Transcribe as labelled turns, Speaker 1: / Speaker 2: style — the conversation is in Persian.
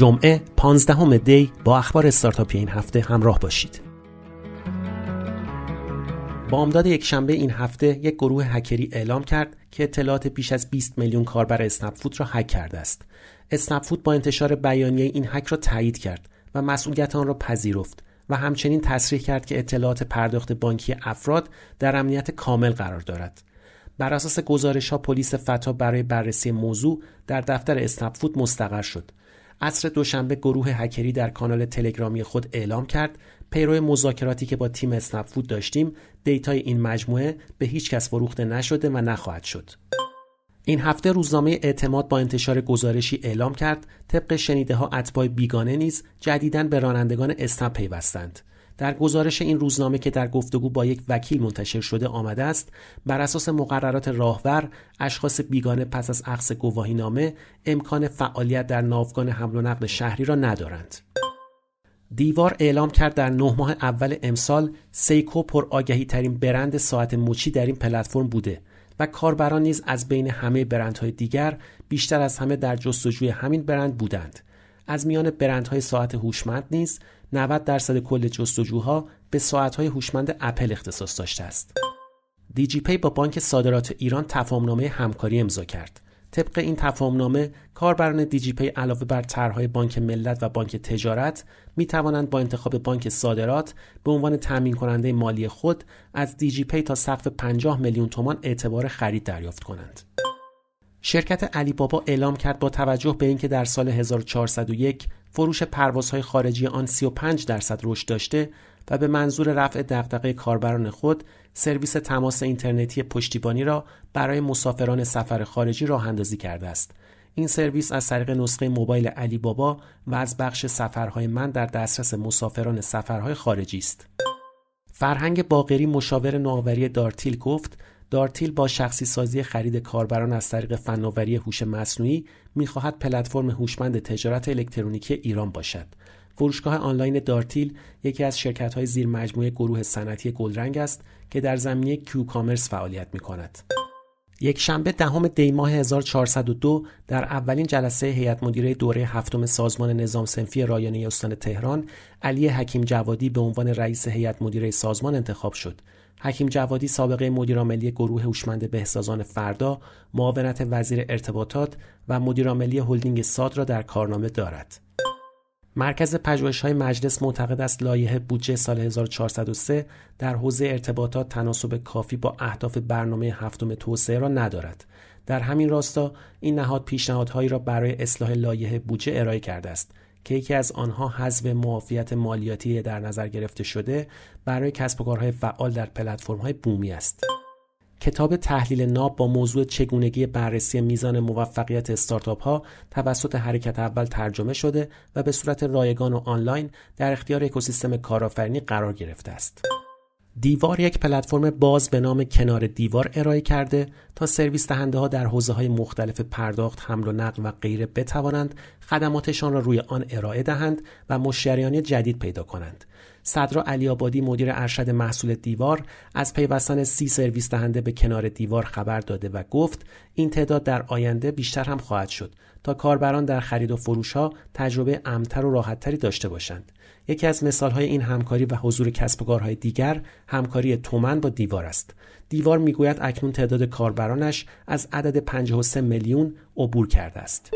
Speaker 1: جمعه 15 دی با اخبار استارتاپی این هفته همراه باشید. بامداد یک شنبه این هفته یک گروه هکری اعلام کرد که اطلاعات بیش از 20 میلیون کاربر اسنپ را هک کرده است. اسنپ با انتشار بیانیه این هک را تایید کرد و مسئولیت آن را پذیرفت و همچنین تصریح کرد که اطلاعات پرداخت بانکی افراد در امنیت کامل قرار دارد. بر اساس گزارش ها پلیس فتا برای بررسی موضوع در دفتر اسنپ مستقر شد. عصر دوشنبه گروه هکری در کانال تلگرامی خود اعلام کرد پیرو مذاکراتی که با تیم اسنپ داشتیم دیتای این مجموعه به هیچ کس فروخته نشده و نخواهد شد. این هفته روزنامه اعتماد با انتشار گزارشی اعلام کرد طبق شنیده ها اتباع بیگانه نیز جدیداً به رانندگان اسنپ پیوستند. در گزارش این روزنامه که در گفتگو با یک وکیل منتشر شده آمده است بر اساس مقررات راهور اشخاص بیگانه پس از عقص نامه امکان فعالیت در ناوگان حمل و نقل شهری را ندارند. دیوار اعلام کرد در نه ماه اول امسال سیکو پر آگهی ترین برند ساعت مچی در این پلتفرم بوده و کاربران نیز از بین همه برندهای دیگر بیشتر از همه در جستجوی همین برند بودند. از میان برندهای ساعت هوشمند نیز 90 درصد کل جستجوها به ساعتهای هوشمند اپل اختصاص داشته است. دیجی پی با بانک صادرات ایران تفاهمنامه همکاری امضا کرد. طبق این تفاهمنامه کاربران دیجی پی علاوه بر طرحهای بانک ملت و بانک تجارت می توانند با انتخاب بانک صادرات به عنوان تامین کننده مالی خود از دیجی پی تا سقف 50 میلیون تومان اعتبار خرید دریافت کنند. شرکت علی بابا اعلام کرد با توجه به اینکه در سال 1401 فروش پروازهای خارجی آن 35 درصد رشد داشته و به منظور رفع دغدغه کاربران خود سرویس تماس اینترنتی پشتیبانی را برای مسافران سفر خارجی راه اندازی کرده است. این سرویس از طریق نسخه موبایل علی بابا و از بخش سفرهای من در دسترس مسافران سفرهای خارجی است. فرهنگ باقری مشاور نوآوری دارتیل گفت دارتیل با شخصی سازی خرید کاربران از طریق فناوری هوش مصنوعی می‌خواهد پلتفرم هوشمند تجارت الکترونیکی ایران باشد. فروشگاه آنلاین دارتیل یکی از شرکت های زیر مجموعه گروه صنعتی گلرنگ است که در زمینه کیو کامرس فعالیت می کند. یک شنبه دهم دی ماه 1402 در اولین جلسه هیئت مدیره دوره هفتم سازمان نظام سنفی رایانه استان تهران علی حکیم جوادی به عنوان رئیس هیئت مدیره سازمان انتخاب شد. حکیم جوادی سابقه مدیرعاملی گروه هوشمند بهسازان فردا، معاونت وزیر ارتباطات و مدیرعاملی هلدینگ ساد را در کارنامه دارد. مرکز های مجلس معتقد است لایحه بودجه سال 1403 در حوزه ارتباطات تناسب کافی با اهداف برنامه هفتم توسعه را ندارد. در همین راستا این نهاد پیشنهادهایی را برای اصلاح لایحه بودجه ارائه کرده است که یکی از آنها حذف معافیت مالیاتی در نظر گرفته شده برای کسب و کارهای فعال در پلتفرم‌های بومی است. کتاب تحلیل ناب با موضوع چگونگی بررسی میزان موفقیت استارتاپ ها توسط حرکت اول ترجمه شده و به صورت رایگان و آنلاین در اختیار اکوسیستم کارآفرینی قرار گرفته است. دیوار یک پلتفرم باز به نام کنار دیوار ارائه کرده تا سرویس دهنده ها در حوزه های مختلف پرداخت، حمل و نقل و غیره بتوانند خدماتشان را روی آن ارائه دهند و مشتریان جدید پیدا کنند. صدرا علی آبادی مدیر ارشد محصول دیوار از پیوستن سی سرویس دهنده به کنار دیوار خبر داده و گفت این تعداد در آینده بیشتر هم خواهد شد تا کاربران در خرید و فروش ها تجربه امتر و راحتتری داشته باشند. یکی از مثال های این همکاری و حضور کسب و کارهای دیگر همکاری تومن با دیوار است. دیوار می‌گوید اکنون تعداد کاربرانش از عدد 53 میلیون عبور کرده است.